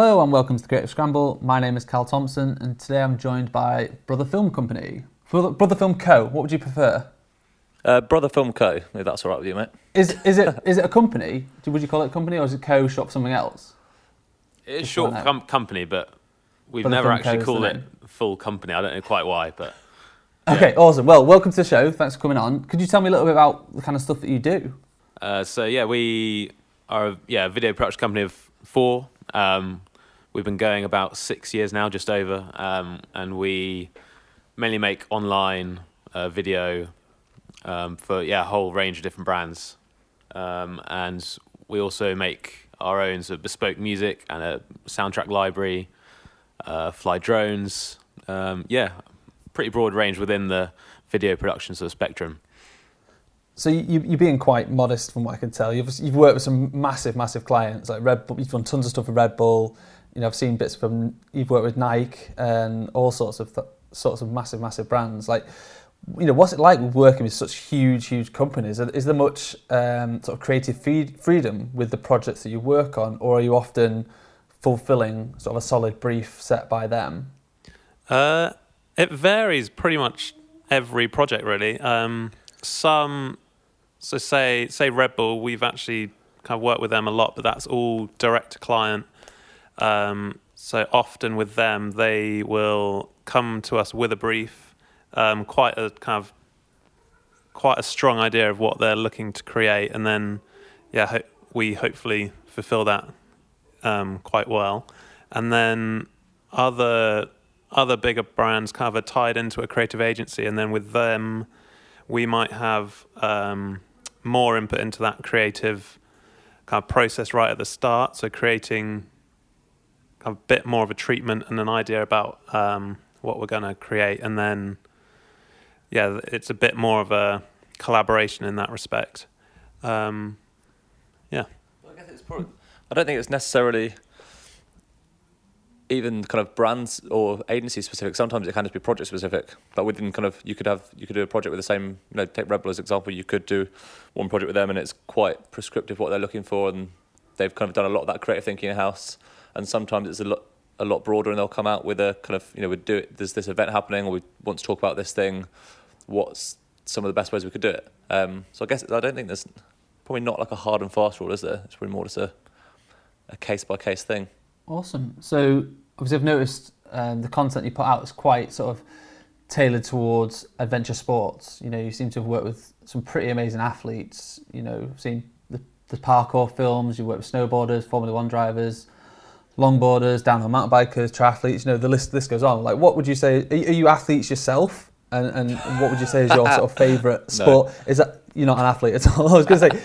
Hello and welcome to the Creative Scramble. My name is Cal Thompson and today I'm joined by Brother Film Company. Brother, Brother Film Co. What would you prefer? Uh, Brother Film Co. If that's all right with you, mate. Is is it is it a company? Would you call it a company or is it Co. shop something else? It's Just short com- company, but we've But the never film actually called it full company. I don't know quite why, but Okay, awesome. Well, welcome to the show. Thanks for coming on. Could you tell me a little bit about the kind of stuff that you do? uh, so yeah, we are a, yeah a video production company of four. Um, we've been going about six years now, just over, um, and we mainly make online uh, video um, for yeah a whole range of different brands, um, and we also make our own sort of bespoke music and a soundtrack library, uh, fly drones. Um, yeah, pretty broad range within the video production sort of spectrum. So you, you're being quite modest from what I can tell. You've, you've worked with some massive, massive clients like Red Bull. You've done tons of stuff with Red Bull. You know, I've seen bits from. You've worked with Nike and all sorts of sorts of massive, massive brands. Like, you know, what's it like working with such huge, huge companies? Is there much um, sort of creative freedom with the projects that you work on, or are you often fulfilling sort of a solid brief set by them? Uh, it varies pretty much every project, really. Um, some, so say say Red Bull, we've actually kind of worked with them a lot, but that's all direct to client. Um, so often with them, they will come to us with a brief, um, quite a kind of quite a strong idea of what they're looking to create, and then yeah, ho- we hopefully fulfill that um, quite well. And then other other bigger brands kind of are tied into a creative agency, and then with them, we might have um, more input into that creative kind of process right at the start. So creating a bit more of a treatment and an idea about um, what we're going to create, and then yeah, it's a bit more of a collaboration in that respect. Um, yeah. I guess it's probably. I don't think it's necessarily even kind of brands or agency specific. Sometimes it can just be project specific. Like within kind of you could have you could do a project with the same. You know, take Red Bull as example. You could do one project with them, and it's quite prescriptive what they're looking for, and they've kind of done a lot of that creative thinking in house. And sometimes it's a lot a lot broader, and they'll come out with a kind of you know we do it. There's this event happening, or we want to talk about this thing. What's some of the best ways we could do it? Um, so I guess I don't think there's probably not like a hard and fast rule, is there? It's probably more just a a case by case thing. Awesome. So obviously, I've noticed um, the content you put out is quite sort of tailored towards adventure sports. You know, you seem to have worked with some pretty amazing athletes. You know, seen the, the parkour films. You work with snowboarders, Formula One drivers, longboarders, downhill mountain bikers, triathletes. You know, the list list goes on. Like, what would you say? Are, you- athletes yourself? And, and what would you say is your sort of favourite sport? Is that you're not an athlete at all? I was going to say,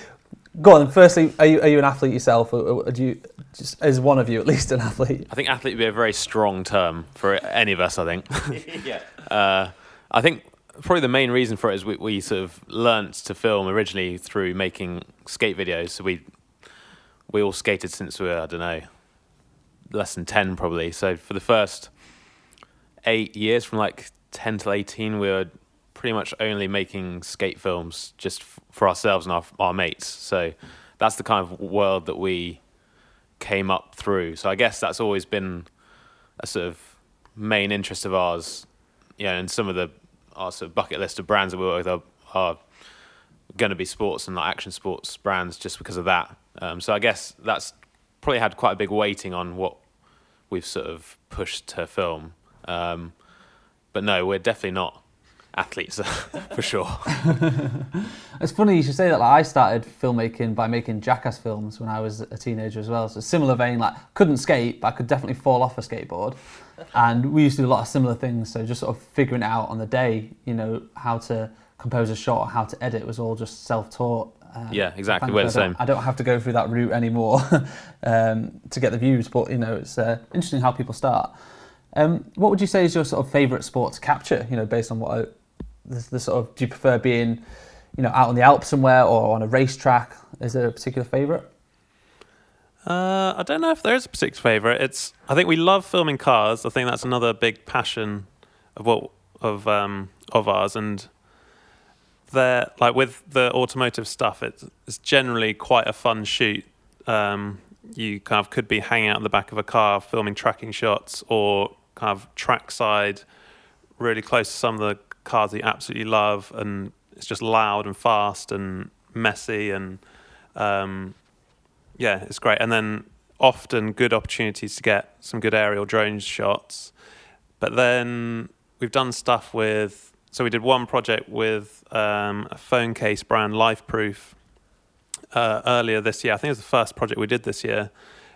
go on. Firstly, are you are you an athlete yourself, or, do you just is one of you at least an athlete? I think athlete would be a very strong term for any of us. I think. yeah. Uh, I think probably the main reason for it is we, we sort of learnt to film originally through making skate videos. So we we all skated since we were I don't know less than ten probably. So for the first eight years, from like ten to eighteen, we were pretty much only making skate films just f- for ourselves and our our mates. So that's the kind of world that we came up through. So I guess that's always been a sort of main interest of ours. Yeah, and some of the our sort of bucket list of brands that we work with are, are going to be sports and like action sports brands just because of that. Um, so I guess that's probably had quite a big weighting on what we've sort of pushed to film. Um, but no, we're definitely not athletes for sure. It's funny you should say that. Like, I started filmmaking by making jackass films when I was a teenager as well. So similar vein. Like couldn't skate, but I could definitely fall off a skateboard. And we used to do a lot of similar things. So just sort of figuring out on the day, you know, how to compose a shot, or how to edit was all just self-taught. Um, Yeah, exactly. We're the I don't- same. I don't have to go through that route anymore um, to get the views. But you know, it's uh, interesting how people start. Um, what would you say is your sort of favourite sport to capture? You know, based on what I, the, the sort of do you prefer being, you know, out on the Alps somewhere or on a racetrack? Is there a particular favourite? Uh, I don't know if there is a particular favourite. It's I think we love filming cars. I think that's another big passion of what of um, of ours, and there like with the automotive stuff, it's it's generally quite a fun shoot. Um, you kind of could be hanging out in the back of a car filming tracking shots or kind of trackside really close to some of the cars that you absolutely love and it's just loud and fast and messy and um, yeah it's great and then often good opportunities to get some good aerial drone shots but then we've done stuff with so we did one project with um, a phone case brand lifeproof uh, earlier this year. I think it was the first project we did this year,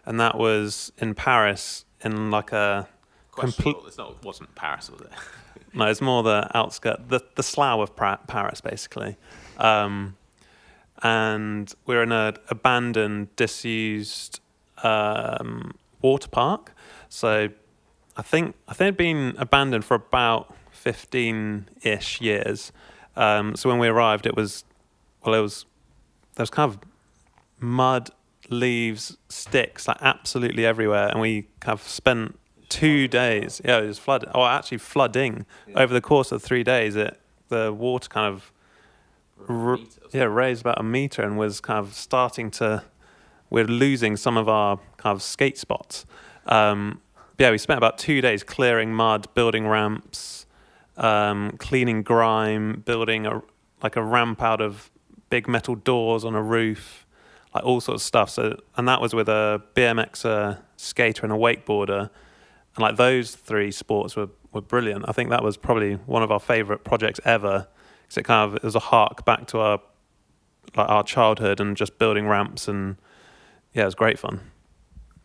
and that was in Paris in like a Questionable. It's not. Wasn't Paris, was it? no, it's more the outskirt, the the slough of Paris, basically. Um, and we're in an abandoned, disused um, water park. So I think I think it'd been abandoned for about fifteen-ish years. Um, so when we arrived, it was well, it was there was kind of mud, leaves, sticks, like absolutely everywhere, and we kind of spent two days. Yeah, it was flooded. Oh, actually flooding Yeah. over the course of three days. It the water kind of r- yeah raised about a meter and was kind of starting to. We're losing some of our kind of skate spots. Um, yeah, we spent about two days clearing mud, building ramps, um, cleaning grime, building a like a ramp out of big metal doors on a roof, like all sorts of stuff. So, and that was with a BMXer, skater, and a wakeboarder, and like those three sports were were brilliant. I think that was probably one of our favorite projects ever. Because it kind of it was a hark back to our like our childhood and just building ramps and yeah, it was great fun.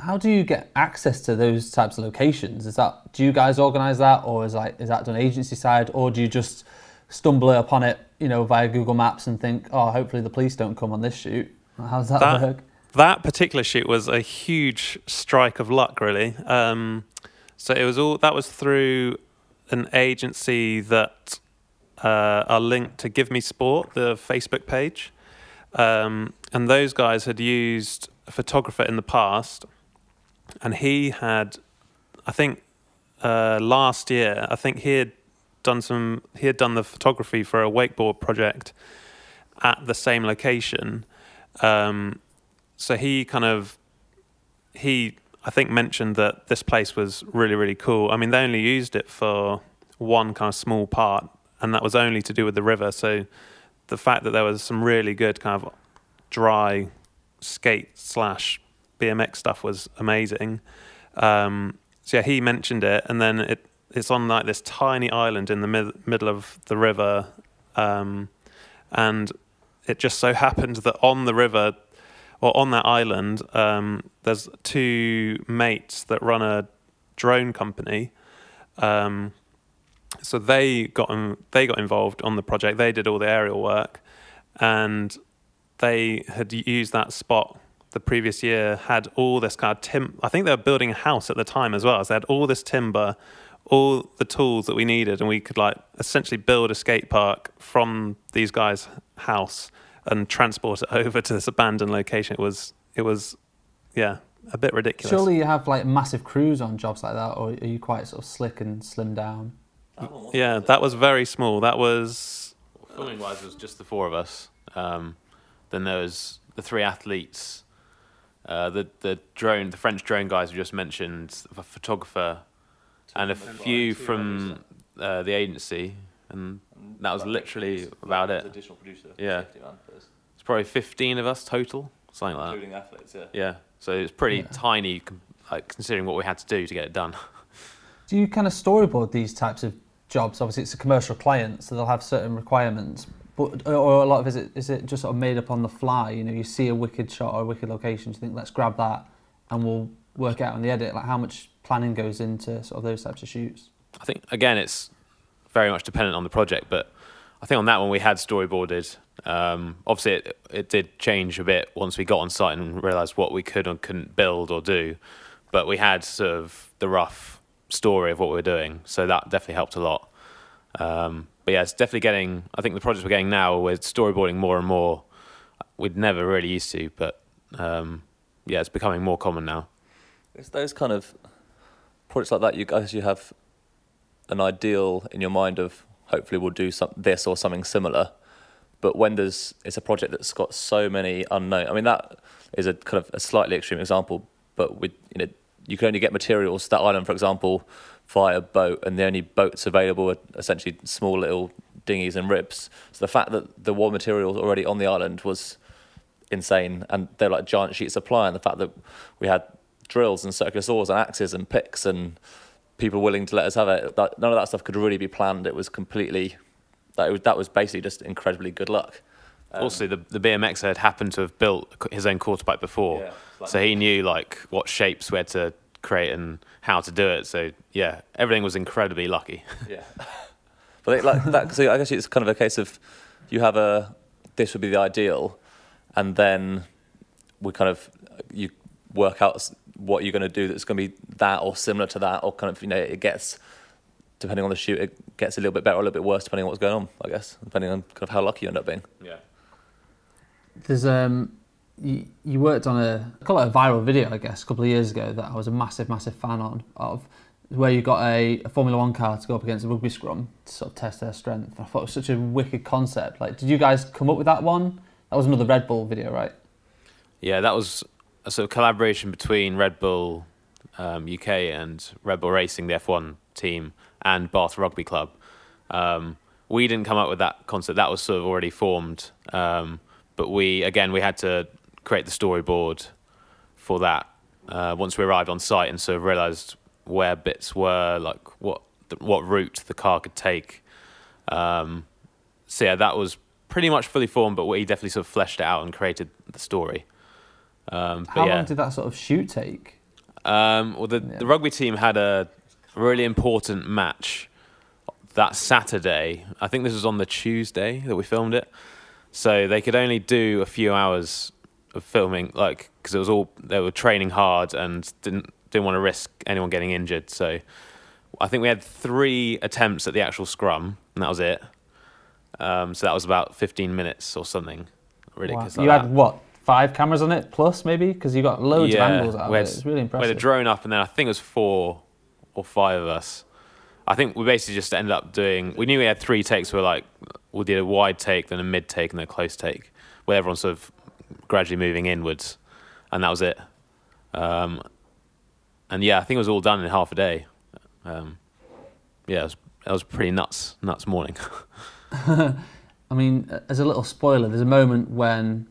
How do you get access to those types of locations? Is that do you guys organise that, or is like is that done agency side, or do you just stumble upon it, you know, via Google Maps and think, oh, hopefully the police don't come on this shoot? How does that, That- work? that particular shoot was a huge strike of luck, really. Um, so it was all that was through an agency that uh, are linked to Give Me Sport, the Facebook page, um, and those guys had used a photographer in the past, and he had, I think, uh, last year, I think he had done some, he had done the photography for a wakeboard project at the same location. Um, so he kind of he I think mentioned that this place was really really cool. I mean, they only used it for one kind of small part, and that was only to do with the river. So the fact that there was some really good kind of dry skate slash BMX stuff was amazing. Um, so yeah, he mentioned it, and then it it's on like this tiny island in the mid- middle of the river, um, and it just so happened that on the river or on that island, um, there's two mates that run a drone company. Um, so they got they got involved on the project. They did all the aerial work, and they had used that spot the previous year. Had all this kind of tim. I think they were building a house at the time as well. So they had all this timber, all the tools that we needed, and we could like essentially build a skate park from these guys' house and transport it over to this abandoned location. It was it was yeah a bit ridiculous. Surely you have like massive crews on jobs like that, or are you quite sort of slick and slim down? Yeah, that was very small. That was Filming wise, it was just the four of us. Um, then there was the three athletes, uh, the the drone, the French drone guys we just mentioned, a photographer, and a few from uh, the agency, and that was literally about it. Additional producer. Yeah. man, it's It's probably fifteen of us total, something like that. Including athletes, yeah. Yeah, so it's pretty Yeah. tiny, like considering what we had to do to get it done. Do you kind of storyboard these types of jobs? Obviously, it's a commercial client, so they'll have certain requirements. But or a lot of is it is it just sort of made up on the fly? You know, you see a wicked shot or a wicked location, you think let's grab that, and we'll work out on the edit. Like how much planning goes into sort of those types of shoots? I think again, it's very much dependent on the project, but I think on that one we had storyboarded. Um, obviously, it, it did change a bit once we got on site and realised what we could and couldn't build or do, but we had sort of the rough story of what we were doing, so that definitely helped a lot. Um, but yeah, it's definitely getting. I think the projects we're getting now, we're storyboarding more and more. We'd never really used to, but um, yeah, it's becoming more common now. It's those kind of projects like that. You guys, you have an ideal in your mind of hopefully we'll do some this or something similar, But when there's it's a project that's got so many unknown. I mean that is a kind of a slightly extreme example, but with you know you can only get materials that island, for example, via boat, and the only boats available are essentially small little dinghies and ribs. So the fact that the war materials already on the island was insane, and they're like giant sheets of ply, and the fact that we had drills and circular saws and axes and picks and people willing to let us have it, that, none of that stuff could really be planned. It was completely that was, that was basically just incredibly good luck. Um, also, the the BMXer had happened to have built his own quarter pipe before, Yeah, like- so he knew like what shapes we had to create and how to do it. So yeah, everything was incredibly lucky. Yeah. but it, like that, so I guess it's kind of a case of you have a this would be the ideal, and then we kind of you work out what you're going to do that's going to be that or similar to that, or kind of you know it gets depending on the shoot it gets a little bit better or a little bit worse depending on what's going on. I guess depending on kind of how lucky you end up being. Yeah. There's um, you, you worked on a call it a viral video, I guess, a couple of years ago that I was a massive, massive fan on of, where you got a, a Formula One car to go up against a rugby scrum to sort of test their strength. I thought it was such a wicked concept. Like, did you guys come up with that one? That was another Red Bull video, right? Yeah, that was a sort of collaboration between Red Bull um, UK and Red Bull Racing, the F1 team, and Bath Rugby Club. Um, we didn't come up with that concept; that was sort of already formed. Um, but we, again, we had to create the storyboard for that uh, once we arrived on site, and sort of realised where bits were, like what the, what route the car could take. Um, so yeah, that was pretty much fully formed, but we definitely sort of fleshed it out and created the story. Um, but How yeah. long did that sort of shoot take? Um, well, the, Yeah. the rugby team had a really important match that Saturday. I think this was on the Tuesday that we filmed it. So they could only do a few hours of filming, like because it was all they were training hard and didn't didn't want to risk anyone getting injured. So I think we had three attempts at the actual scrum, and that was it. Um, so that was about 15 minutes or something. Ridiculous. you like had that. what five cameras on it plus maybe because you got loads of angles out of it. had- It's really We had impressive. a drone up, and then I think it was four or five of us. I think we basically just ended up doing. We knew we had three takes. We were like, we did a wide take, then a mid take, and then a close take, where everyone sort of gradually moving inwards, and that was it. Um, and yeah, I think it was all done in half a day. Um, yeah, it was, it was pretty nuts, nuts morning. I mean, as a little spoiler, there's a moment when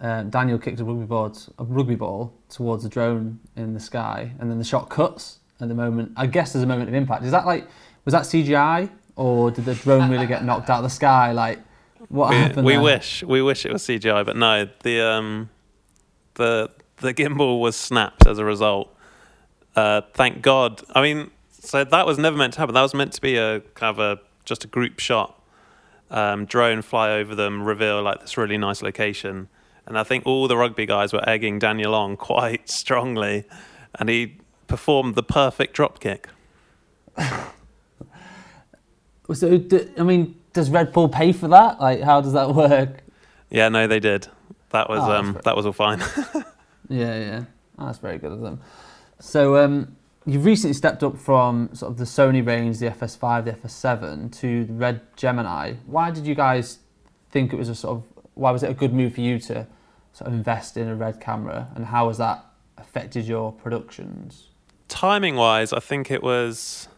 uh, Daniel kicks a rugby board, a rugby ball towards a drone in the sky, and then the shot cuts at the moment. I guess there's a moment of impact. Is that like was that CGI or did the drone really get knocked out of the sky? Like what we, happened? we there? wish we wish it was CGI, but no. The um, the the gimbal was snapped as a result. Uh, thank God. I mean, so that was never meant to happen. That was meant to be a kind of a just a group shot. Um, drone fly over them, reveal like this really nice location, and I think all the rugby guys were egging Daniel on quite strongly, and he performed the perfect drop kick. So I mean, does Red Bull pay for that? Like, how does that work? Yeah, no, they did. That was Oh, um, great. that was all fine. Yeah, yeah, Oh, that's very good of them. So um, you've recently stepped up from sort of the Sony range, the FS5, the FS7, to the Red Gemini. Why did you guys think it was a sort of? Why was it a good move for you to sort of invest in a Red camera, and how has that affected your productions? timing wise, I think it was.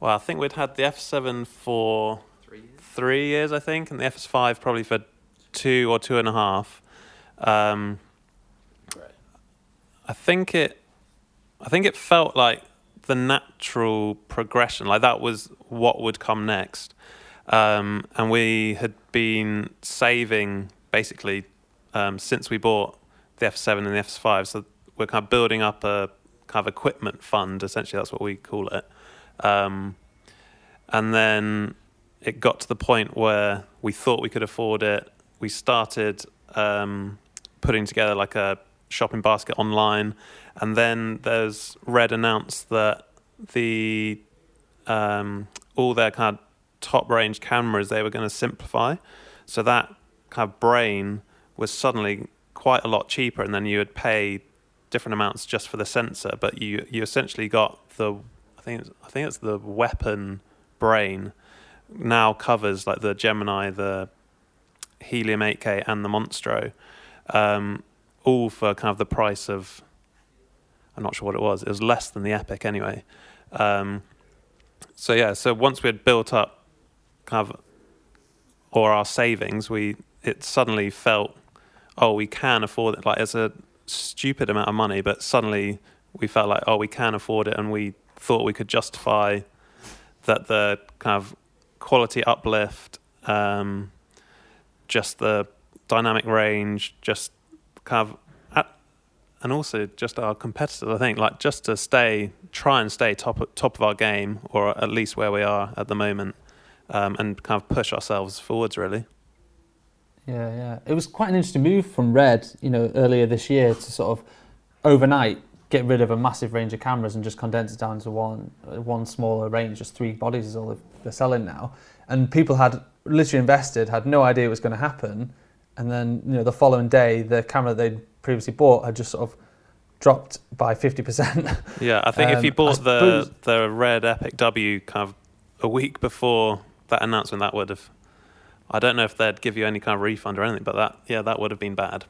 Well, I think we'd had the F7 for three years, I think, and the FS5 probably for two or two and a half. Um, I think it. I think it felt like the natural progression, like that was what would come next. Um, and we had been saving basically um, since we bought the F7 and the F5. So we're kind of building up a kind of equipment fund, essentially, that's what we call it. Um, and then it got to the point where we thought we could afford it. We started um, putting together like a shopping basket online. And then there's Red announced that the um, all their kind of top range cameras they were going to simplify. So that kind of brain was suddenly quite a lot cheaper, and then you would pay different amounts just for the sensor, but you you essentially got the I think I think it's the weapon brain now covers like the Gemini, the Helium 8K and the Monstro, um, all for kind of the price of. I'm not sure what it was. It was less than the Epic anyway. Um, so yeah, so once we had built up kind of or our savings, we it suddenly felt, oh, we can afford it. Like it's a stupid amount of money, but suddenly we felt like, oh, we can afford it, and we thought we could justify that the kind of quality uplift, um, just the dynamic range, just kind of, at, and also just our competitors. I think like just to stay, try and stay top top of our game, or at least where we are at the moment, um, and kind of push ourselves forwards. Really. Yeah, yeah. It was quite an interesting move from Red, you know, earlier this year to sort of overnight get rid of a massive range of cameras and just condense it down to one one smaller range, just three bodies is all they're selling now. And people had literally invested, had no idea it was going to happen, and then you know the following day the camera they'd previously bought had just sort of dropped by fifty percent. Yeah, I think um, if you bought the the red Epic W kind of a week before that announcement, that would have. I don't know if they'd give you any kind of refund or anything, but that yeah, that would have been bad.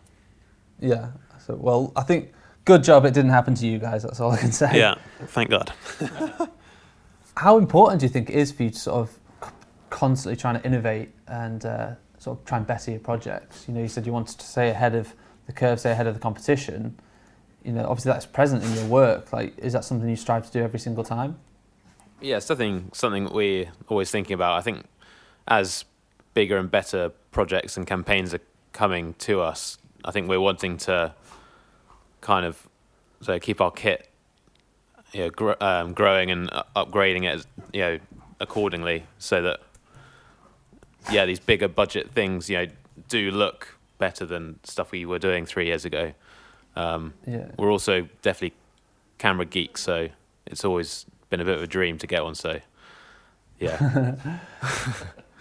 Yeah. So well, I think good job it didn't happen to you guys. That's all I can say. Yeah, thank God. How important do you think it is for you to sort of constantly trying to innovate and uh, sort of try and better your projects? You know, you said you wanted to stay ahead of the curve, stay ahead of the competition. You know, obviously that's present in your work. Like, is that something you strive to do every single time? Yeah, something something we're always thinking about. I think as bigger and better projects and campaigns are coming to us, I think we're wanting to kind of so keep our kit you know, gr- um, growing and upgrading it you know accordingly so that yeah these bigger budget things you know do look better than stuff we were doing three years ago. Um, yeah. we're also definitely camera geeks so it's always been a bit of a dream to get one so yeah.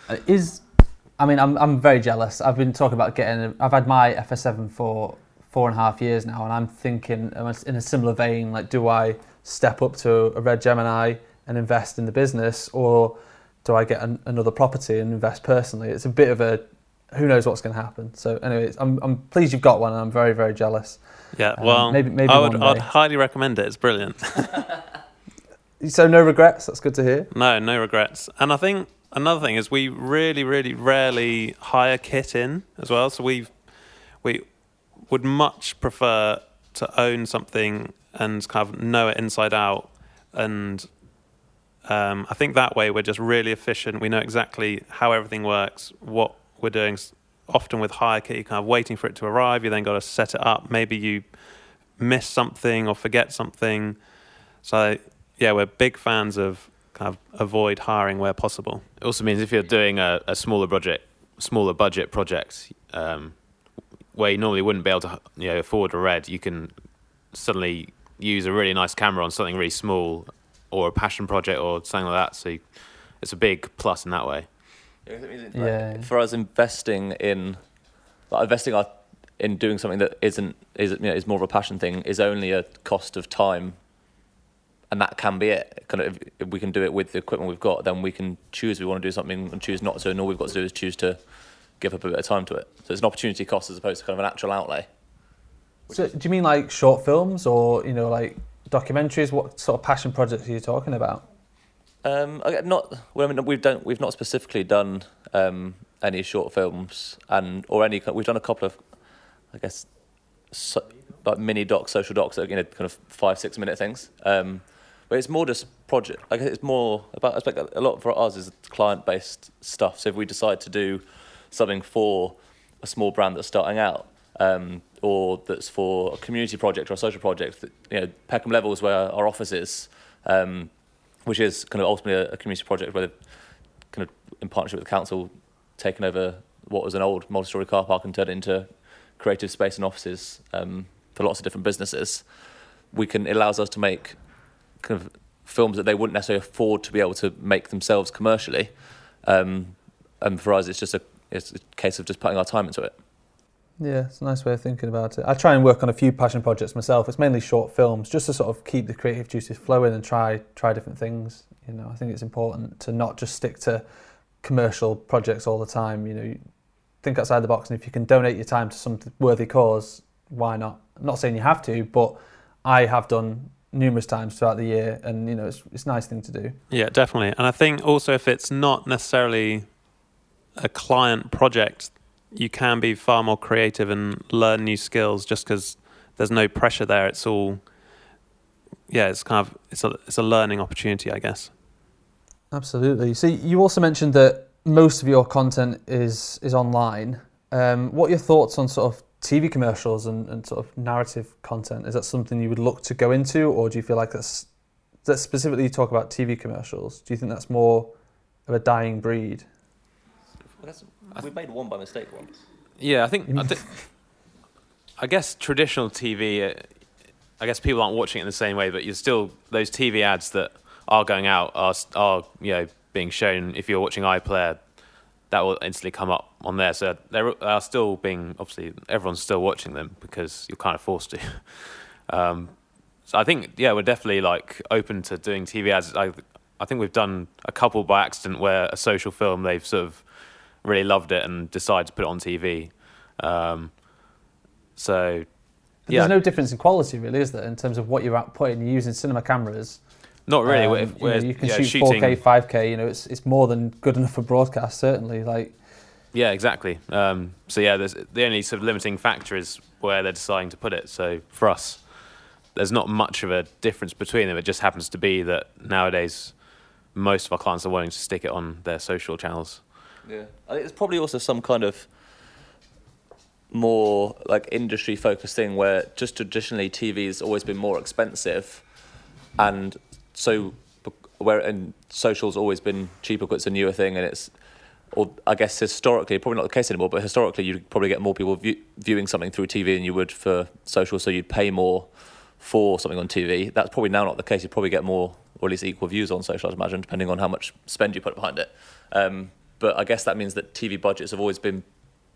Is I mean I'm I'm very jealous. I've been talking about getting I've had my FS7 for four and a half years now, and I'm thinking in a similar vein, like, do I step up to a Red Gemini and invest in the business, or do I get an, another property and invest personally? It's a bit of a who knows what's going to happen. So, anyway, I'm, I'm pleased you've got one, and I'm very, very jealous. Yeah, um, well, maybe, maybe I would I'd highly recommend it. It's brilliant. so, no regrets. That's good to hear. No, no regrets. And I think another thing is we really, really rarely hire kit in as well. So we've we would much prefer to own something and kind of know it inside out. And um, I think that way we're just really efficient. We know exactly how everything works, what we're doing. Often with hire kit, you're kind of waiting for it to arrive. You then got to set it up. Maybe you miss something or forget something. So yeah, we're big fans of kind of avoid hiring where possible. It also means if you're doing a, a smaller project, smaller budget project, um, where you normally wouldn't be able to you know afford a red, you can suddenly use a really nice camera on something really small or a passion project or something like that. So you, it's a big plus in that way. Yeah, For us, investing in like investing our, in doing something that isn't is you know, is more of a passion thing is only a cost of time, and that can be it. Kind of, if, if we can do it with the equipment we've got, then we can choose we want to do something and choose not to, and all we've got to do is choose to give up a bit of time to it. So it's an opportunity cost as opposed to kind of an actual outlay. So do you mean like short films or you know like documentaries? What sort of passion projects are you talking about? Um, not well, I mean, we've done we've not specifically done um, any short films and or any we've done a couple of I guess so, like mini docs, social docs, you know, kind of five six minute things. Um, but it's more just project. I guess it's more about. I a lot for us is client based stuff. So if we decide to do something for a small brand that's starting out, um, or that's for a community project or a social project. That, you know, Peckham Levels where our office is, um, which is kind of ultimately a, a community project where kind of in partnership with the council taken over what was an old multi-story car park and turned it into creative space and offices um, for lots of different businesses. We can it allows us to make kind of films that they wouldn't necessarily afford to be able to make themselves commercially. Um, and for us, it's just a it's a case of just putting our time into it. Yeah, it's a nice way of thinking about it. I try and work on a few passion projects myself. It's mainly short films, just to sort of keep the creative juices flowing and try try different things. You know, I think it's important to not just stick to commercial projects all the time. You know, think outside the box, and if you can donate your time to some worthy cause, why not? I'm not saying you have to, but I have done numerous times throughout the year, and you know it's it's a nice thing to do. Yeah, definitely. And I think also if it's not necessarily a client project, you can be far more creative and learn new skills just because there's no pressure there. It's all, yeah, it's kind of it's a it's a learning opportunity, I guess. Absolutely. So you also mentioned that most of your content is is online. Um, what are your thoughts on sort of TV commercials and, and sort of narrative content? Is that something you would look to go into, or do you feel like that's that specifically you talk about TV commercials? Do you think that's more of a dying breed? We made one by mistake once. Yeah, I think. I, thi- I guess traditional TV. Uh, I guess people aren't watching it in the same way, but you're still those TV ads that are going out are are you know being shown. If you're watching iPlayer, that will instantly come up on there. So they are still being obviously everyone's still watching them because you're kind of forced to. um, so I think yeah, we're definitely like open to doing TV ads. I I think we've done a couple by accident where a social film they've sort of really loved it and decided to put it on TV. Um, so But yeah, There's no difference in quality, really, is there, in terms of what you're outputting? You're using cinema cameras. not really. Um, We're- you, know, you can yeah, shoot shooting, 4K, 5K. You know, it's it's more than good enough for broadcast. Certainly, like Yeah, exactly. Um, so yeah, there's, the only sort of limiting factor is where they're deciding to put it. So for us, there's not much of a difference between them. It just happens to be that nowadays most of our clients are wanting to stick it on their social channels. Yeah, I think it's probably also some kind of more like industry focused thing where just traditionally TV has always been more expensive, and so where and social's always been cheaper because it's a newer thing and it's. Or I guess historically, probably not the case anymore, but historically you'd probably get more people view, viewing something through TV than you would for social, so you'd pay more for something on TV. That's probably now not the case. You'd probably get more, or at least equal views on social, I'd imagine, depending on how much spend you put behind it. Um, but I guess that means that TV budgets have always been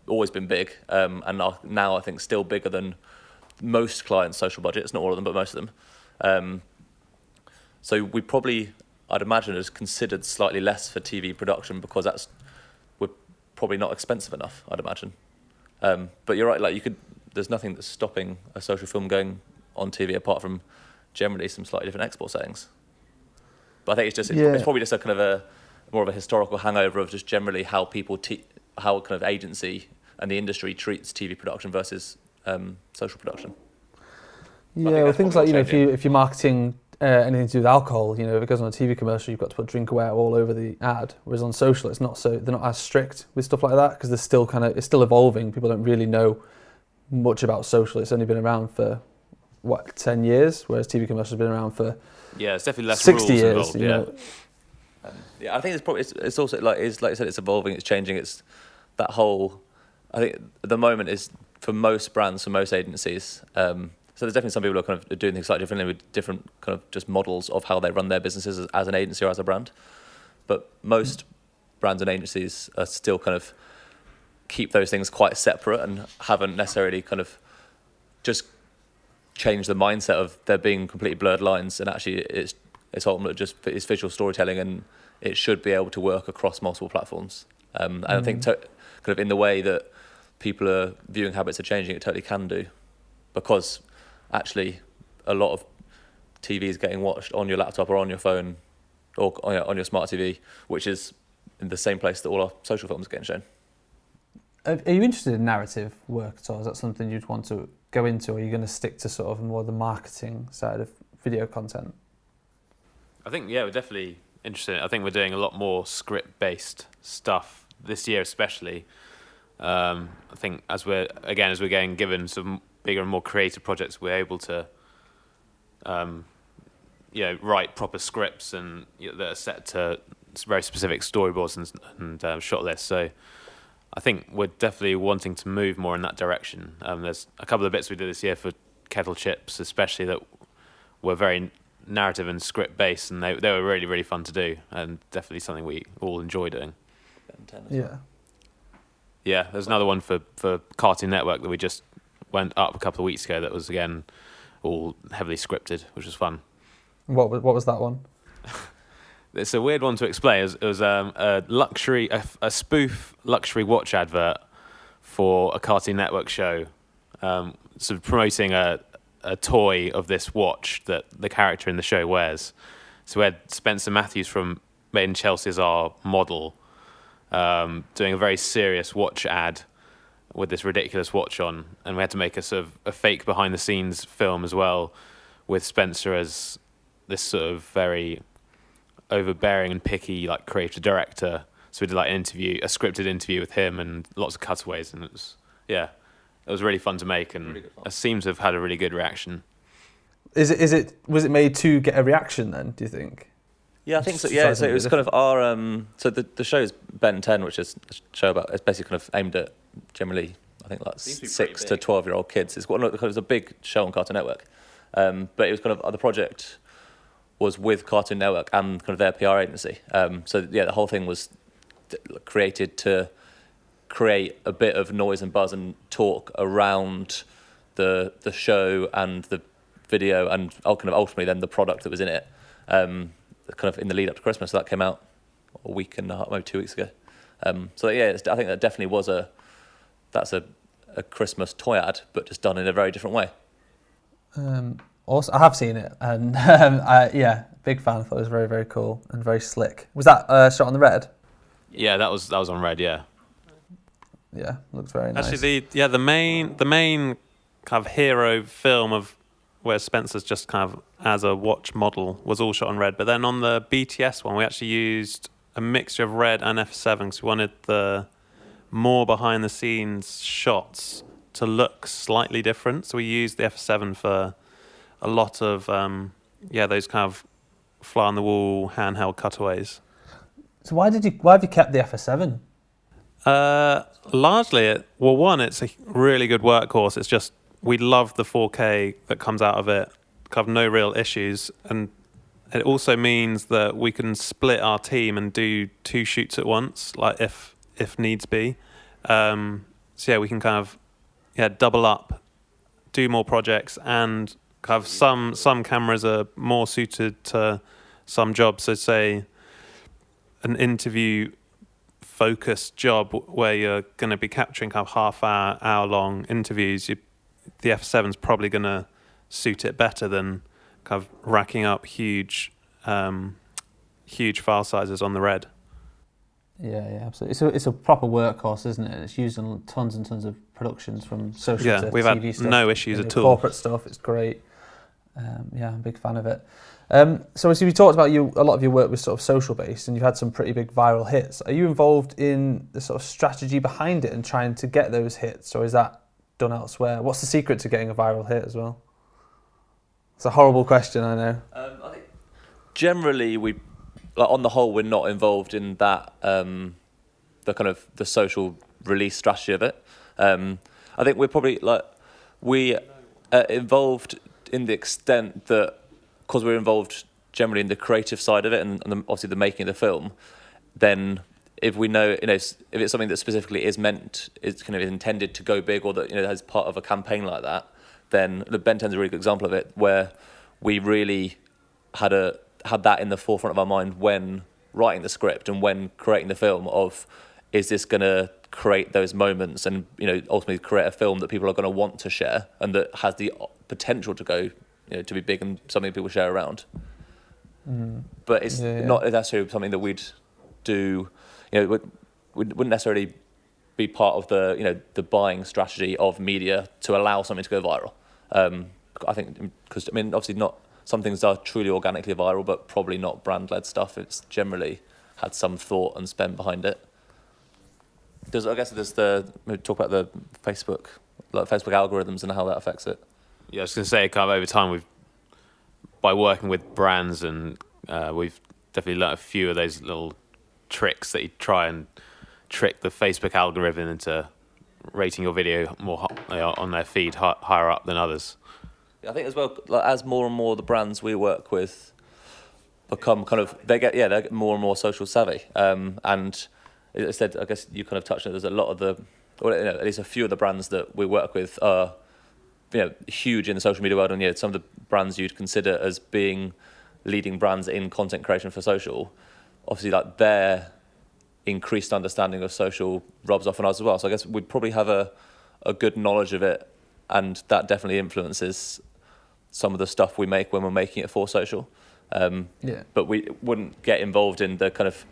always been big, um, and are now I think still bigger than most clients' social budgets. Not all of them, but most of them. Um, so we probably, I'd imagine, is considered slightly less for TV production because that's we're probably not expensive enough. I'd imagine. Um, but you're right. Like you could, there's nothing that's stopping a social film going on TV apart from generally some slightly different export settings. But I think it's just it's, Yeah. it's probably just a kind of a more of a historical hangover of just generally how people te- how kind of agency and the industry treats TV production versus um, social production. yeah, well, things like you know, if you if you're marketing uh, anything to do with alcohol, you know, if it goes on a TV commercial, you've got to put drink aware all over the ad. Whereas on social, it's not so they're not as strict with stuff like that because they're still kind of it's still evolving. People don't really know much about social. It's only been around for what ten years, whereas TV commercials have been around for Yeah, it's definitely less sixty rules years. involved. you yeah. know, Um, yeah, I think it's probably it's, it's also like it's like I said, it's evolving, it's changing. It's that whole. I think the moment is for most brands, for most agencies. Um, so there's definitely some people who are kind of doing things slightly differently with different kind of just models of how they run their businesses as, as an agency or as a brand. But most brands and agencies are still kind of keep those things quite separate and haven't necessarily kind of just changed the mindset of there being completely blurred lines and actually it's it's ultimately just it's visual storytelling and it should be able to work across multiple platforms. Um, and I think to, kind of in the way that people are viewing habits are changing, it totally can do, because actually a lot of TV is getting watched on your laptop or on your phone or on your, on your smart TV, which is in the same place that all our social films are getting shown. Are are you interested in narrative work at all? Is that something you'd want to go into, or are you going to stick to sort of more the marketing side of video content? I think yeah, we're definitely interested. I think we're doing a lot more script-based stuff this year, especially. Um, I think as we're again as we're getting given some bigger and more creative projects, we're able to, um, you know, write proper scripts and you know, that are set to very specific storyboards and, and uh, shot lists. So. I think we're definitely wanting to move more in that direction. Um, there's a couple of bits we did this year for Kettle Chips, especially that were very narrative and script based, and they they were really really fun to do, and definitely something we all enjoy doing. Ben 10 as well. Yeah. Yeah, there's another one for for Cartoon Network that we just went up a couple of weeks ago. That was again all heavily scripted, which was fun. What was what was that one? It's a weird one to explain. It was, it was um, a luxury, a, a spoof luxury watch advert for a Cartoon Network show, um, sort of promoting a a toy of this watch that the character in the show wears. So we had Spencer Matthews from Made in Chelsea as our model, um, doing a very serious watch ad with this ridiculous watch on, and we had to make a sort of a fake behind the scenes film as well, with Spencer as this sort of very overbearing and picky like creative director. So we did like an interview, a scripted interview with him, and lots of cutaways, and it was yeah, it was really fun to make, and Really good fun. it seems to have had a really good reaction. Is it is it was it made to get a reaction then? Do you think? Yeah, I think so. Yeah, so it was kind of our. Um, so the the show is Ben Ten, which is a show about. It's basically kind of aimed at generally, I think like to six to twelve year old kids. It's one of it was a big show on Cartoon Network, um, but it was kind of the project was with Cartoon Network and kind of their PR agency. Um, so yeah, the whole thing was created to create a bit of noise and buzz and talk around the the show and the video and kind of ultimately then the product that was in it. Um, kind of in the lead up to Christmas, so that came out a week and a half, maybe two weeks ago. Um, so yeah, it's, I think that definitely was a that's a a Christmas toy ad, but just done in a very different way. Um, also, I have seen it, and um, I, yeah, big fan. I thought it was very very cool and very slick. Was that uh, shot on the red? Yeah, that was that was on Red. Yeah, Yeah, looks very nice. Actually, the yeah the main the main kind of hero film of where Spencer's just kind of as a watch model was all shot on red. But then on the BTS one, we actually used a mixture of red and F7 because we wanted the more behind the scenes shots to look slightly different. So we used the F7 for a lot of um, yeah those kind of fly on the wall handheld cutaways. so why did you why have you kept the FS7? Uh, largely, it, well, one, it's a really good workhorse. It's just we love the 4K that comes out of it. Have no real issues, and it also means that we can split our team and do two shoots at once, like if if needs be. Um, so yeah, we can kind of yeah double up, do more projects, and kind of some some cameras are more suited to some jobs. So say an interview focused job where you're going to be capturing kind of half hour, hour long interviews, you, the F7 is probably going to suit it better than kind of racking up huge, um, huge file sizes on the red. Yeah, yeah, absolutely. It's a, it's a proper workhorse, isn't it? It's used in tons and tons of productions from social Yeah, to we've TV had stuff. no issues at all. Corporate stuff, it's great. Um, yeah, I'm a big fan of it. Um, so, as you talked about, you a lot of your work was sort of social based, and you've had some pretty big viral hits. Are you involved in the sort of strategy behind it and trying to get those hits, or is that done elsewhere? What's the secret to getting a viral hit as well? It's a horrible question, I know. Um, I think generally we, like on the whole, we're not involved in that um, the kind of the social release strategy of it. Um, I think we're probably like we uh, involved in the extent that because we're involved generally in the creative side of it and, and the, obviously the making of the film, then if we know you know if it's something that specifically is meant is kind of intended to go big or that you know has part of a campaign like that, then the Ben 10's a really good example of it where we really had a had that in the forefront of our mind when writing the script and when creating the film of is this going to create those moments and you know ultimately create a film that people are going to want to share and that has the potential to go you know to be big and something people share around. But it's Yeah, yeah. not necessarily something that we'd do you know would wouldn't necessarily be part of the you know the buying strategy of media to allow something to go viral. Um, I think because I mean obviously not some things are truly organically viral but probably not brand led stuff. It's generally had some thought and spend behind it. There's I guess there's the maybe talk about the Facebook like Facebook algorithms and how that affects it yeah. I was going to say, kind of over time, we've by working with brands and uh, we've definitely learnt a few of those little tricks that you try and trick the Facebook algorithm into rating your video more on their feed higher up than others. I think as well, like, as more and more the brands we work with become kind of they get yeah they get more and more social savvy. Um, and as I said, I guess you kind of touched on it. There's a lot of the, or you know, at least a few of the brands that we work with are you know huge in the social media world, and yeah, some of the brands you'd consider as being leading brands in content creation for social. Obviously, like their increased understanding of social rubs off on us as well. So I guess we'd probably have a a good knowledge of it, and that definitely influences some of the stuff we make when we're making it for social. Um, Yeah. but we wouldn't get involved in the kind of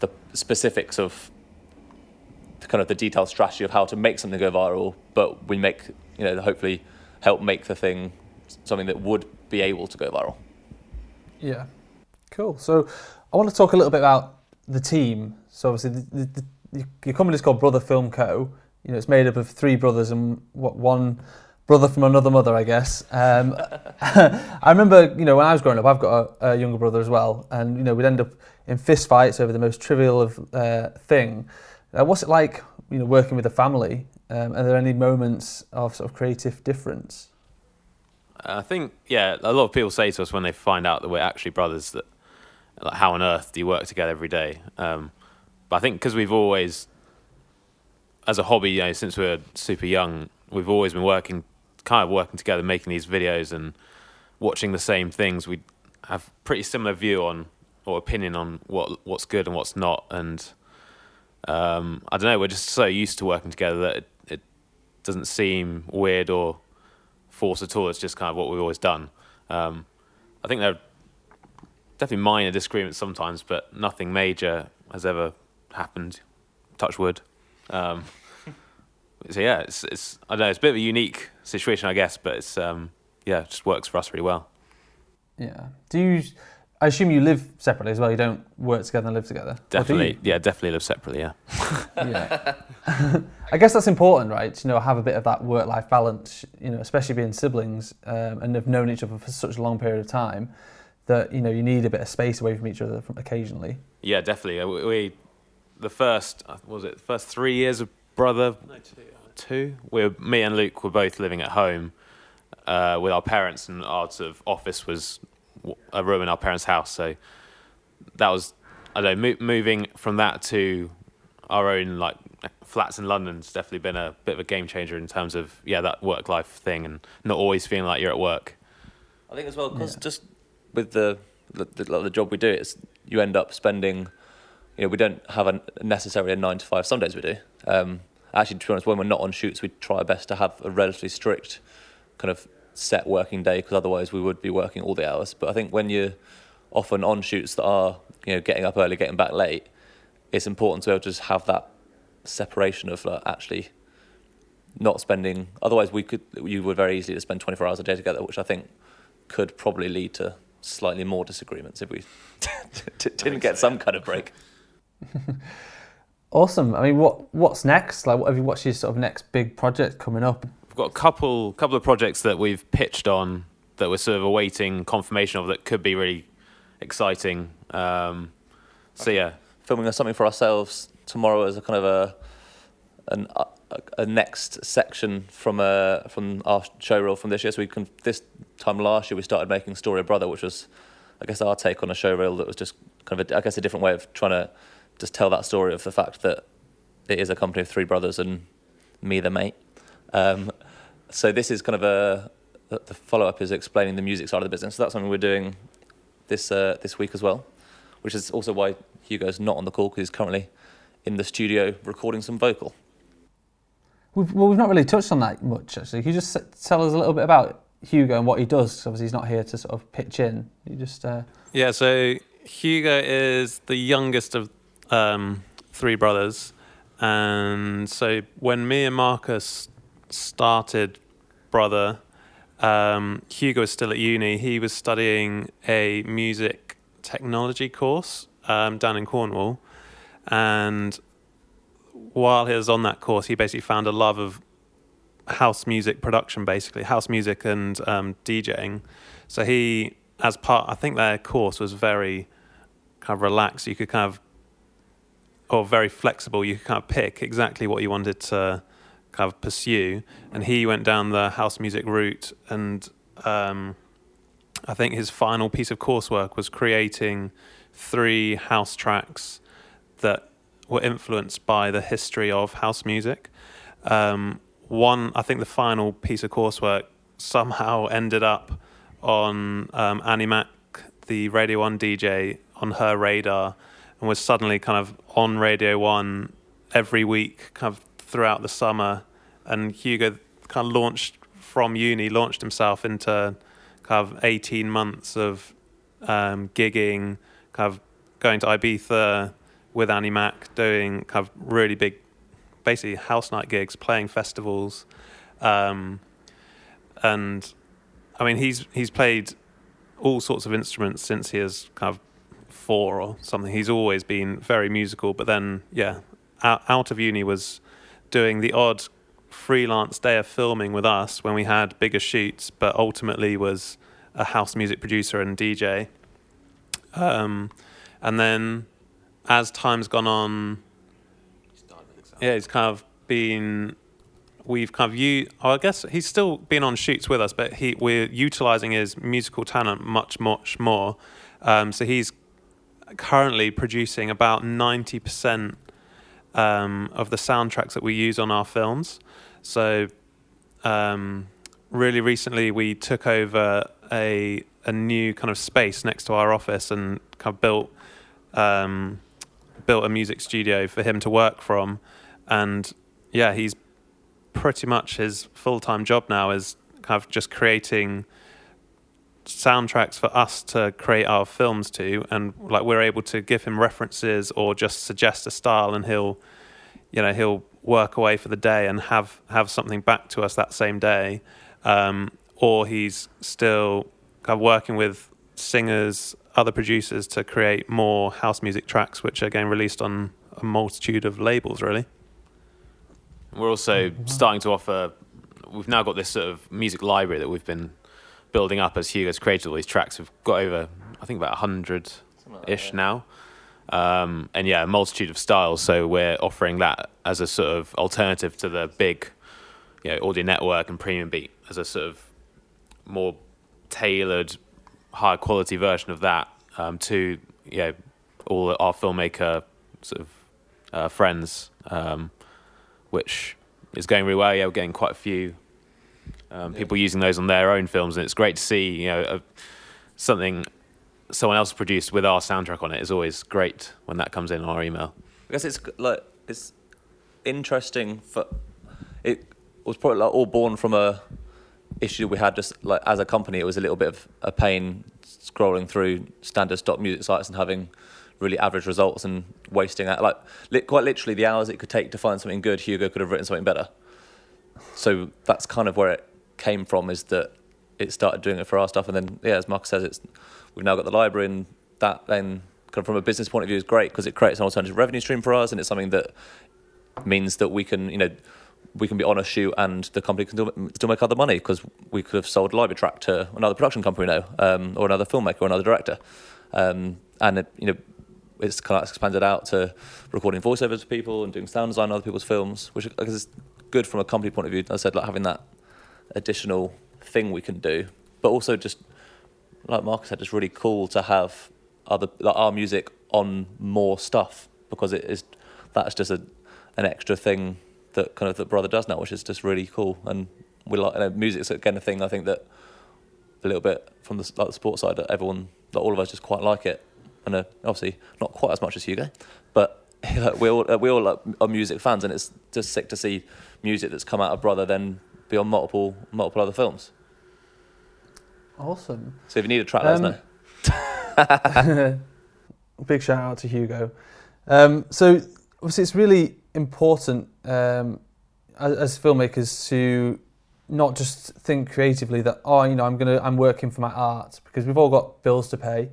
the specifics of kind of the detailed strategy of how to make something go viral. But we make you know hopefully help make the thing something that would be able to go viral. Yeah. Cool. So I want to talk a little bit about the team. So obviously, the, the, the, your company is called Brother Film Co. You know, it's made up of three brothers and what one brother from another mother, I guess. Um, I remember, you know, when I was growing up, I've got a, a younger brother as well, and you know, we'd end up in fist fights over the most trivial of uh, thing. Uh, what's it like, you know, working with a family? Um, are there any moments of sort of creative difference? I think, yeah, a lot of people say to us when they find out that we're actually brothers that, like, how on earth do you work together every day? Um, but I think because we've always, as a hobby, you know, since we were super young, we've always been working, kind of working together, making these videos and watching the same things. We have pretty similar view on or opinion on what what's good and what's not, and um, I don't know. We're just so used to working together that it, it doesn't seem weird or force at all. It's just kind of what we've always done. Um, I think there are definitely minor disagreements sometimes, but nothing major has ever happened. Touch wood. Um, so yeah, it's it's I don't know. It's a bit of a unique situation, I guess, but it's um, yeah, it just works for us really well. Yeah. Do you? I assume you live separately as well. You don't work together and live together. Or do you? Definitely, yeah, definitely live separately. Yeah. yeah. I guess that's important, right? You know, have a bit of that work-life balance. You know, especially being siblings um, and have known each other for such a long period of time, that you know you need a bit of space away from each other from occasionally. Yeah, definitely. Uh, We, we the first uh, what was it the first three years of brother two. We were, me and Luke were both living at home uh, with our parents, and our sort of office was w- a room in our parents' house. So that was I don't know. Mo- moving from that to our own like flats in London's definitely been a bit of a game changer in terms of yeah that work life thing and not always feeling like you're at work. I think as well because Yeah. just with the the, the the job we do, it's you end up spending. You know, we don't have a necessarily a nine to five. Some days we do. Um, actually, to be honest, when we're not on shoots, we try our best to have a relatively strict kind of set working day because otherwise we would be working all the hours. But I think when you're often on shoots that are you know getting up early, getting back late, it's important to be able to just have that separation of like, actually not spending. Otherwise, we could you would very easily spend 24 hours a day together, which I think could probably lead to slightly more disagreements if we didn't get some kind of break. Awesome. I mean, what what's next? Like, what have you? What's your sort of next big project coming up? We've got a couple couple of projects that we've pitched on that we're sort of awaiting confirmation of that could be really exciting. Um, so yeah, Filming something for ourselves tomorrow as a kind of a an, a, a next section from uh, from our show reel from this year. So we can this time last year we started making Story of Brother, which was I guess our take on a show reel that was just kind of a, I guess a different way of trying to just tell that story of the fact that it is a company of three brothers and me the mate. Um, so this is kind of a the the follow up is explaining the music side of the business. So that's something we're doing this uh, this week as well, which is also why Hugo's not on the call because he's currently in the studio recording some vocal. We've, well, we've not really touched on that much actually. Can you just tell us a little bit about Hugo and what he does? 'Cause obviously, he's not here to sort of pitch in. You just uh, Yeah, so Hugo is the youngest of um, three brothers. And so when me and Marcus started Brother, um, Hugo was still at uni. He was studying a music technology course um, down in Cornwall. And while he was on that course, he basically found a love of house music production, basically, house music and um, DJing. So he, as part, I think their course was very kind of relaxed. You could kind of, or very flexible. You could kind of pick exactly what you wanted to kind of pursue. And he went down the house music route. And um, I think his final piece of coursework was creating three house tracks that were influenced by the history of house music. Um, one, I think the final piece of coursework somehow ended up on um, Annie Mac, the Radio 1 DJ, on her radar. and was suddenly kind of on Radio One every week, kind of throughout the summer. And Hugo kind of launched from uni, launched himself into kind of 18 months of um, gigging, kind of going to Ibiza with Annie Mac, doing kind of really big, basically house night gigs, playing festivals. Um, and I mean, he's he's played all sorts of instruments since he is kind of four or something. He's always been very musical, but then yeah, out, out of uni was doing the odd freelance day of filming with us when we had bigger shoots, but ultimately was a house music producer and DJ. Um, and then as time's gone on, yeah, he's kind of been. We've kind of you. Oh, I guess he's still been on shoots with us, but he we're utilizing his musical talent much much more. Um, so he's currently producing about ninety percent um, of the soundtracks that we use on our films. So, um, really recently, we took over a a new kind of space next to our office and kind of built um, built a music studio for him to work from. And yeah, he's pretty much his full time job now is kind of just creating soundtracks for us to create our films to and like we're able to give him references or just suggest a style and he'll you know he'll work away for the day and have have something back to us that same day um, or he's still kind of working with singers other producers to create more house music tracks which are getting released on a multitude of labels really We're also starting to offer. We've now got this sort of music library that we've been building up as Hugo's created all these tracks. We've got over, I think, about hundred ish now, um, and yeah, a multitude of styles. So we're offering that as a sort of alternative to the big, you know, audio network and premium beat as a sort of more tailored, high quality version of that um, to you know all our filmmaker sort of uh, friends. Um, which is going really well. Yeah, we're getting quite a few um, people using those on their own films, and it's great to see. You know, a, something someone else produced with our soundtrack on it is always great when that comes in on our email. I guess it's like it's interesting for it was probably like all born from a issue we had just like as a company. It was a little bit of a pain scrolling through standard stock music sites and having really average results and wasting out like li- quite literally the hours it could take to find something good. Hugo could have written something better. So that's kind of where it came from. Is that it started doing it for our stuff, and then yeah, as Mark says, it's we've now got the library, and that then kind of from a business point of view is great because it creates an alternative revenue stream for us, and it's something that means that we can you know we can be on a shoot and the company can still, make other money because we could have sold library track to another production company now um, or another filmmaker or another director. Um, and it, you know it's kind of expanded out to recording voiceovers for people and doing sound design on other people's films which I guess is good from a company point of view. As I said like having that additional thing we can do but also just like Marcus said it's really cool to have other like our music on more stuff because it is that's just a an extra thing that kind of that brother does now, which is just really cool. And we like you know, music's again a thing I think that a little bit from the like the sports side that everyone that all of us just quite like it, and uh, obviously not quite as much as Hugo, but we all uh, we all like, are music fans, and it's just sick to see music that's come out of brother then be on multiple multiple other films. Awesome. So if you need a track, let us Um, know. Big shout out to Hugo. Um, so obviously, it's really important um, as, as filmmakers to not just think creatively that oh, you know, I'm gonna I'm working for my art because we've all got bills to pay,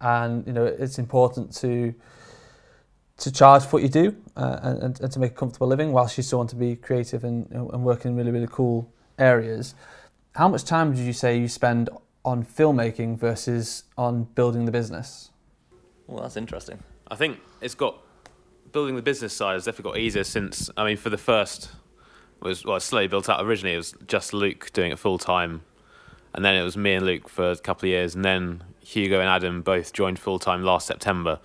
and you know, it's important to to charge for what you do uh, and, and to make a comfortable living whilst you still want to be creative and, and work in really really cool areas. How much time did you say you spend on filmmaking versus on building the business? Well, that's interesting. I think it's got building the business side has definitely got easier since I mean for the first it was well slowly built out originally it was just Luke doing it full time and then it was me and Luke for a couple of years and then Hugo and Adam both joined full time last September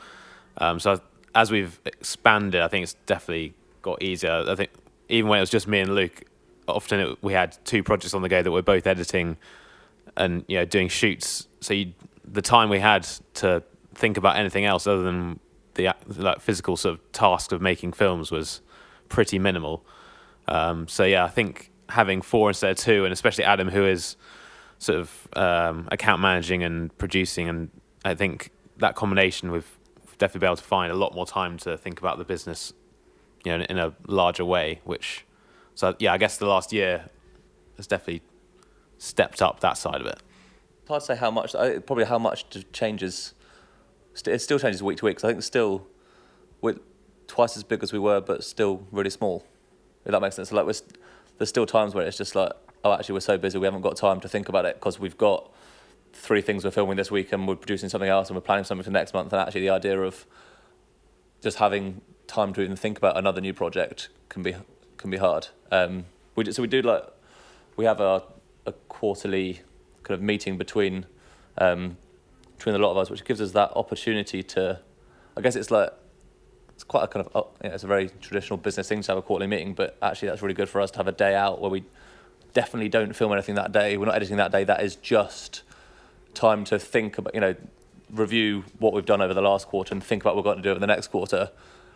um, so as we've expanded I think it's definitely got easier I think even when it was just me and Luke often it, we had two projects on the go that we're both editing and you know doing shoots so you, the time we had to think about anything else other than the like physical sort of task of making films was pretty minimal. Um, so yeah, I think having four instead of two, and especially Adam, who is sort of um, account managing and producing, and I think that combination we've definitely be able to find a lot more time to think about the business, you know, in, in a larger way. Which, so yeah, I guess the last year has definitely stepped up that side of it. Hard to say how much. Uh, probably how much changes. It still changes week to week. 'cause I think still we're twice as big as we were, but still really small. If that makes sense. Like we're, there's still times where it's just like, oh, actually, we're so busy we haven't got time to think about it because we've got three things we're filming this week and we're producing something else and we're planning something for next month. And actually, the idea of just having time to even think about another new project can be can be hard. Um, we do, so we do like we have a a quarterly kind of meeting between um, between a lot of us, which gives us that opportunity to. I guess it's like it's quite a kind of you know, it's a very traditional business thing to have a quarterly meeting, but actually that's really good for us to have a day out where we definitely don't film anything that day. We're not editing that day. That is just time to think about you know review what we've done over the last quarter and think about what we're going to do over the next quarter,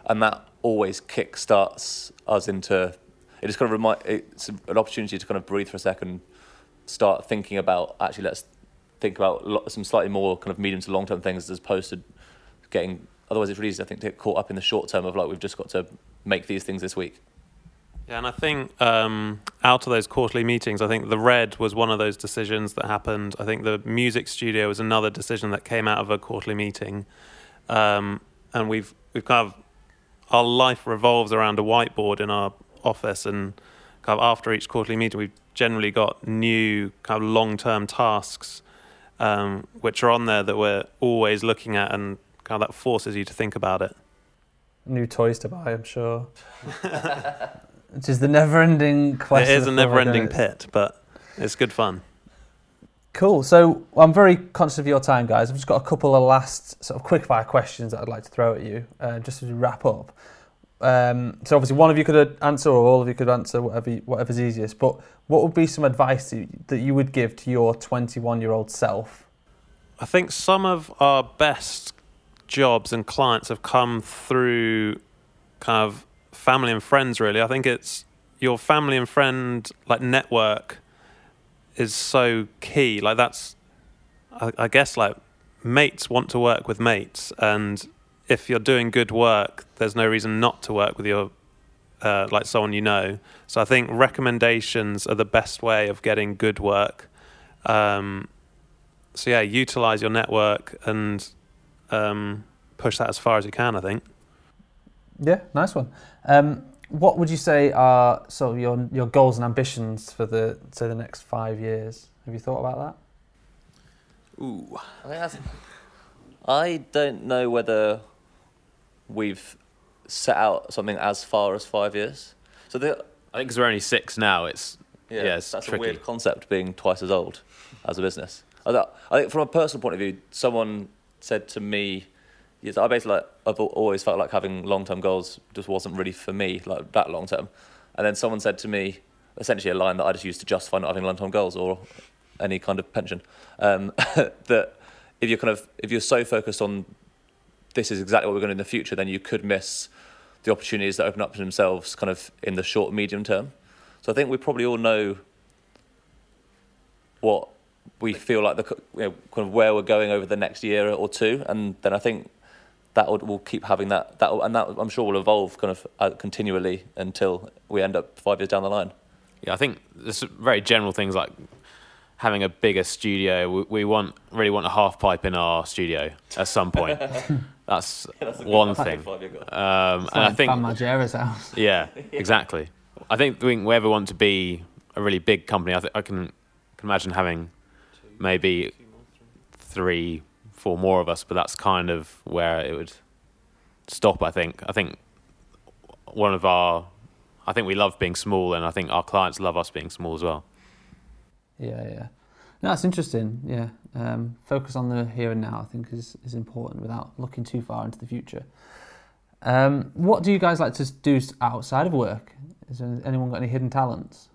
and that always kick starts us into. It just kind of remind. It's an opportunity to kind of breathe for a second, start thinking about actually let's think about some slightly more kind of medium to long term things as opposed to getting. Otherwise, it's really easy I think to get caught up in the short term of like we've just got to make these things this week. Yeah, and I think um, out of those quarterly meetings, I think the red was one of those decisions that happened. I think the music studio was another decision that came out of a quarterly meeting, um, and we've we've kind of our life revolves around a whiteboard in our office, and kind of after each quarterly meeting, we've generally got new kind of long term tasks um, which are on there that we're always looking at, and kind of that forces you to think about it. New toys to buy, I'm sure. Which is the never-ending quest. it is a never ending pit, but it's good fun. Cool. So I'm very conscious of your time, guys. I've just got a couple of last sort of quick fire questions that I'd like to throw at you, uh, just as we wrap up. Um, so obviously, one of you could answer, or all of you could answer, whatever whatever's easiest. But what would be some advice you, that you would give to your 21 year old self? I think some of our best jobs and clients have come through kind of family and friends really. I think it's your family and friend like network is so key. Like that's I, I guess like mates want to work with mates and if you're doing good work, there's no reason not to work with your uh, like someone you know. So I think recommendations are the best way of getting good work. Um, so yeah, utilize your network and um, push that as far as you can. I think. Yeah, nice one. Um, what would you say are sort of your your goals and ambitions for the say the next five years? Have you thought about that? Ooh, I, think that's, I don't know whether we've set out something as far as five years. So the, I think because we're only six now, it's yeah, Yeah, it's that's tricky. a weird concept being twice as old as a business. I, thought- I think from a personal point of view, someone said to me, yes, I basically like, I've always felt like having long term goals just wasn't really for me, like that long term. And then someone said to me, essentially a line that I just used to justify not having long term goals or any kind of pension, um, that if you're kind of if you're so focused on this is exactly what we're going to do in the future, then you could miss the opportunities that open up to themselves kind of in the short medium term. So I think we probably all know what we feel like the you know, kind of where we're going over the next year or two, and then I think that would, we'll keep having that that and that I'm sure will evolve kind of uh, continually until we end up five years down the line. Yeah, I think there's very general things like having a bigger studio. We, we want really want a half pipe in our studio at some point. That's, one thing. Um, and I think Bam Margera's house. yeah, exactly. I think we, we ever want to be a really big company. I, th- I can can imagine having maybe three, four more of us, but that's kind of where it would stop. I think. I think one of our, I think we love being small, and I think our clients love us being small as well. Yeah, yeah. No, that's interesting. Yeah, um, focus on the here and now. I think is is important without looking too far into the future. Um, what do you guys like to do outside of work? Has anyone got any hidden talents?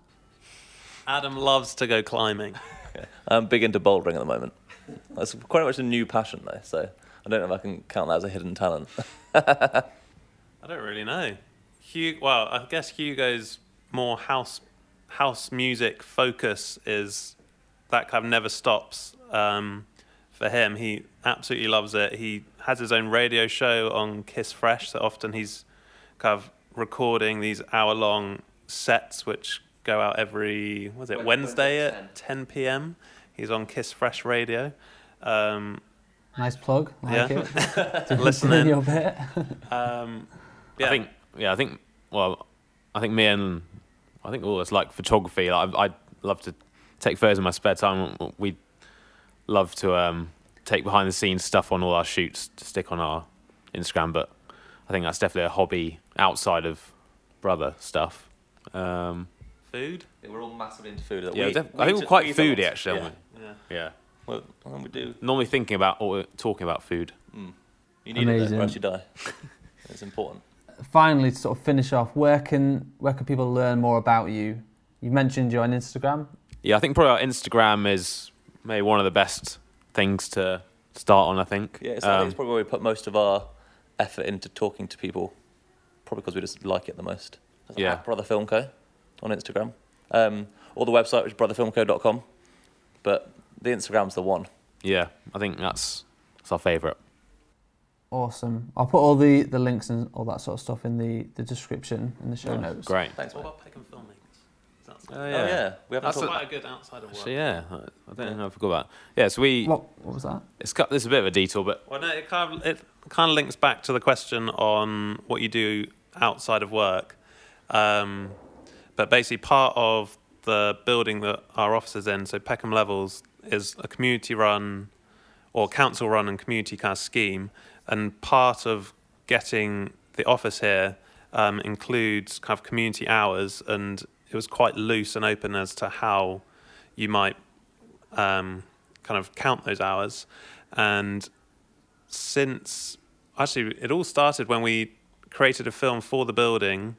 Adam loves to go climbing. I'm big into bouldering at the moment. That's quite much a new passion though. So I don't know if I can count that as a hidden talent. I don't really know. Hugh, well, I guess Hugo's more house house music focus is that kind of never stops um, for him. He absolutely loves it. He has his own radio show on Kiss Fresh, so often he's kind of recording these hour long sets which go out every was it Wednesday, Wednesday at at 10 p.m. He's on Kiss Fresh Radio. Um, Nice plug. Like Yeah. it. Doing- Listen doing in. your bit. um, I think yeah, I think well, I think me and I think all of us like photography. Like, I I love to take photos in my spare time. We love to um, take behind the scenes stuff on all our shoots to stick on our Instagram. But I think that's definitely a hobby outside of brother stuff. Um, food. we're all massively into food. yeah, def- I think we're quite foodie actually. Yeah. Aren't Yeah. yeah. Well, and we do. Normally thinking about or talking about food. Mm. You need it Amazing. or else you die. it's important. Finally, to sort of finish off, where can where can people learn more about you? You mentioned you're on Instagram. Yeah, I think probably our Instagram is maybe one of the best things to start on. I think. Yeah, it's, I think Um, it's probably where we put most of our effort into talking to people. Probably because we just like it the most. That's Yeah. at Brother Film Co. on Instagram. Um, or the website, which is brotherfilmco.com. But the Instagram's the one. yeah, I think that's that's our favourite. Awesome. I'll put all the, the links and all that sort of stuff in the, the description in the show Nice. notes. Great. Thanks, What mate. about Peckham filmmakers? That's Oh, Oh, yeah. We haven't That's talked a- quite a good outside of work. So yeah, I, I don't know. I forgot about. Yeah, so we. What, what was that? It's got. There's a bit of a detour, but Well, no, it kind of it kind of links back to the question on what you do outside of work. Um, but basically, part of the building that our office is in, so Peckham Levels, is a community-run or council-run and community kind of scheme, and part of getting the office here um, includes kind of community hours, and it was quite loose and open as to how you might um, kind of count those hours. And since actually, it all started when we created a film for the building.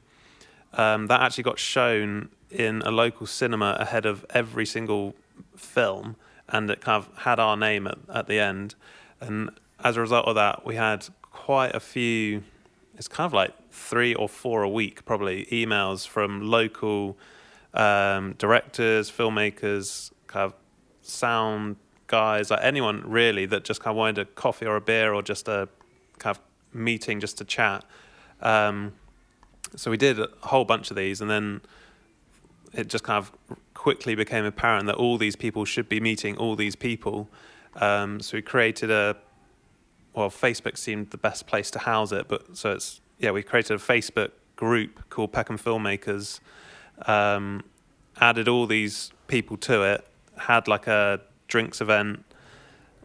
Um, that actually got shown in a local cinema ahead of every single film, and it kind of had our name at, at the end. And as a result of that, we had quite a few. It's kind of like three or four a week, probably emails from local um, directors, filmmakers, kind of sound guys, like anyone really that just kind of wanted a coffee or a beer or just a kind of meeting just to chat. Um, so we did a whole bunch of these, and then it just kind of quickly became apparent that all these people should be meeting all these people. Um, so we created a well, Facebook seemed the best place to house it, but so it's yeah, we created a Facebook group called Peckham Filmmakers, um, added all these people to it, had like a drinks event.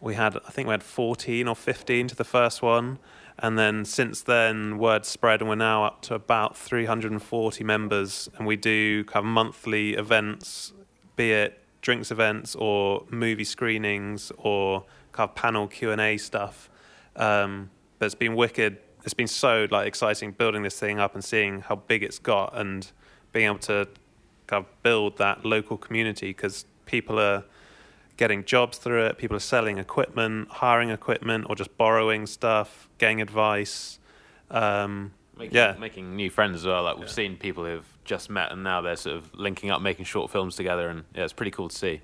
We had I think we had fourteen or fifteen to the first one, and then since then word spread, and we're now up to about three hundred and forty members, and we do kind of monthly events, be it drinks events or movie screenings or kind of panel Q and A stuff. Um, but it's been wicked. It's been so like exciting building this thing up and seeing how big it's got and being able to kind of build that local community because people are getting jobs through it. People are selling equipment, hiring equipment, or just borrowing stuff, getting advice. Um, making, Yeah. making new friends as well. Like we've Yeah. seen people who've just met and now they're sort of linking up, making short films together, and yeah, it's pretty cool to see.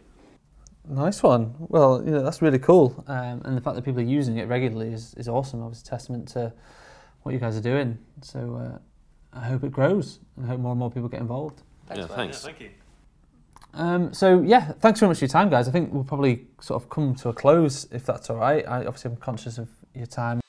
Nice one. Well, you know, that's really cool. Um, and the fact that people are using it regularly is, is awesome. Obviously, testament to what you guys are doing. So uh, I hope it grows and I hope more and more people get involved. yeah, mate. thanks. thank you. Um, so yeah, thanks very much for your time, guys. I think we'll probably sort of come to a close if that's all right. I, obviously, I'm conscious of your time.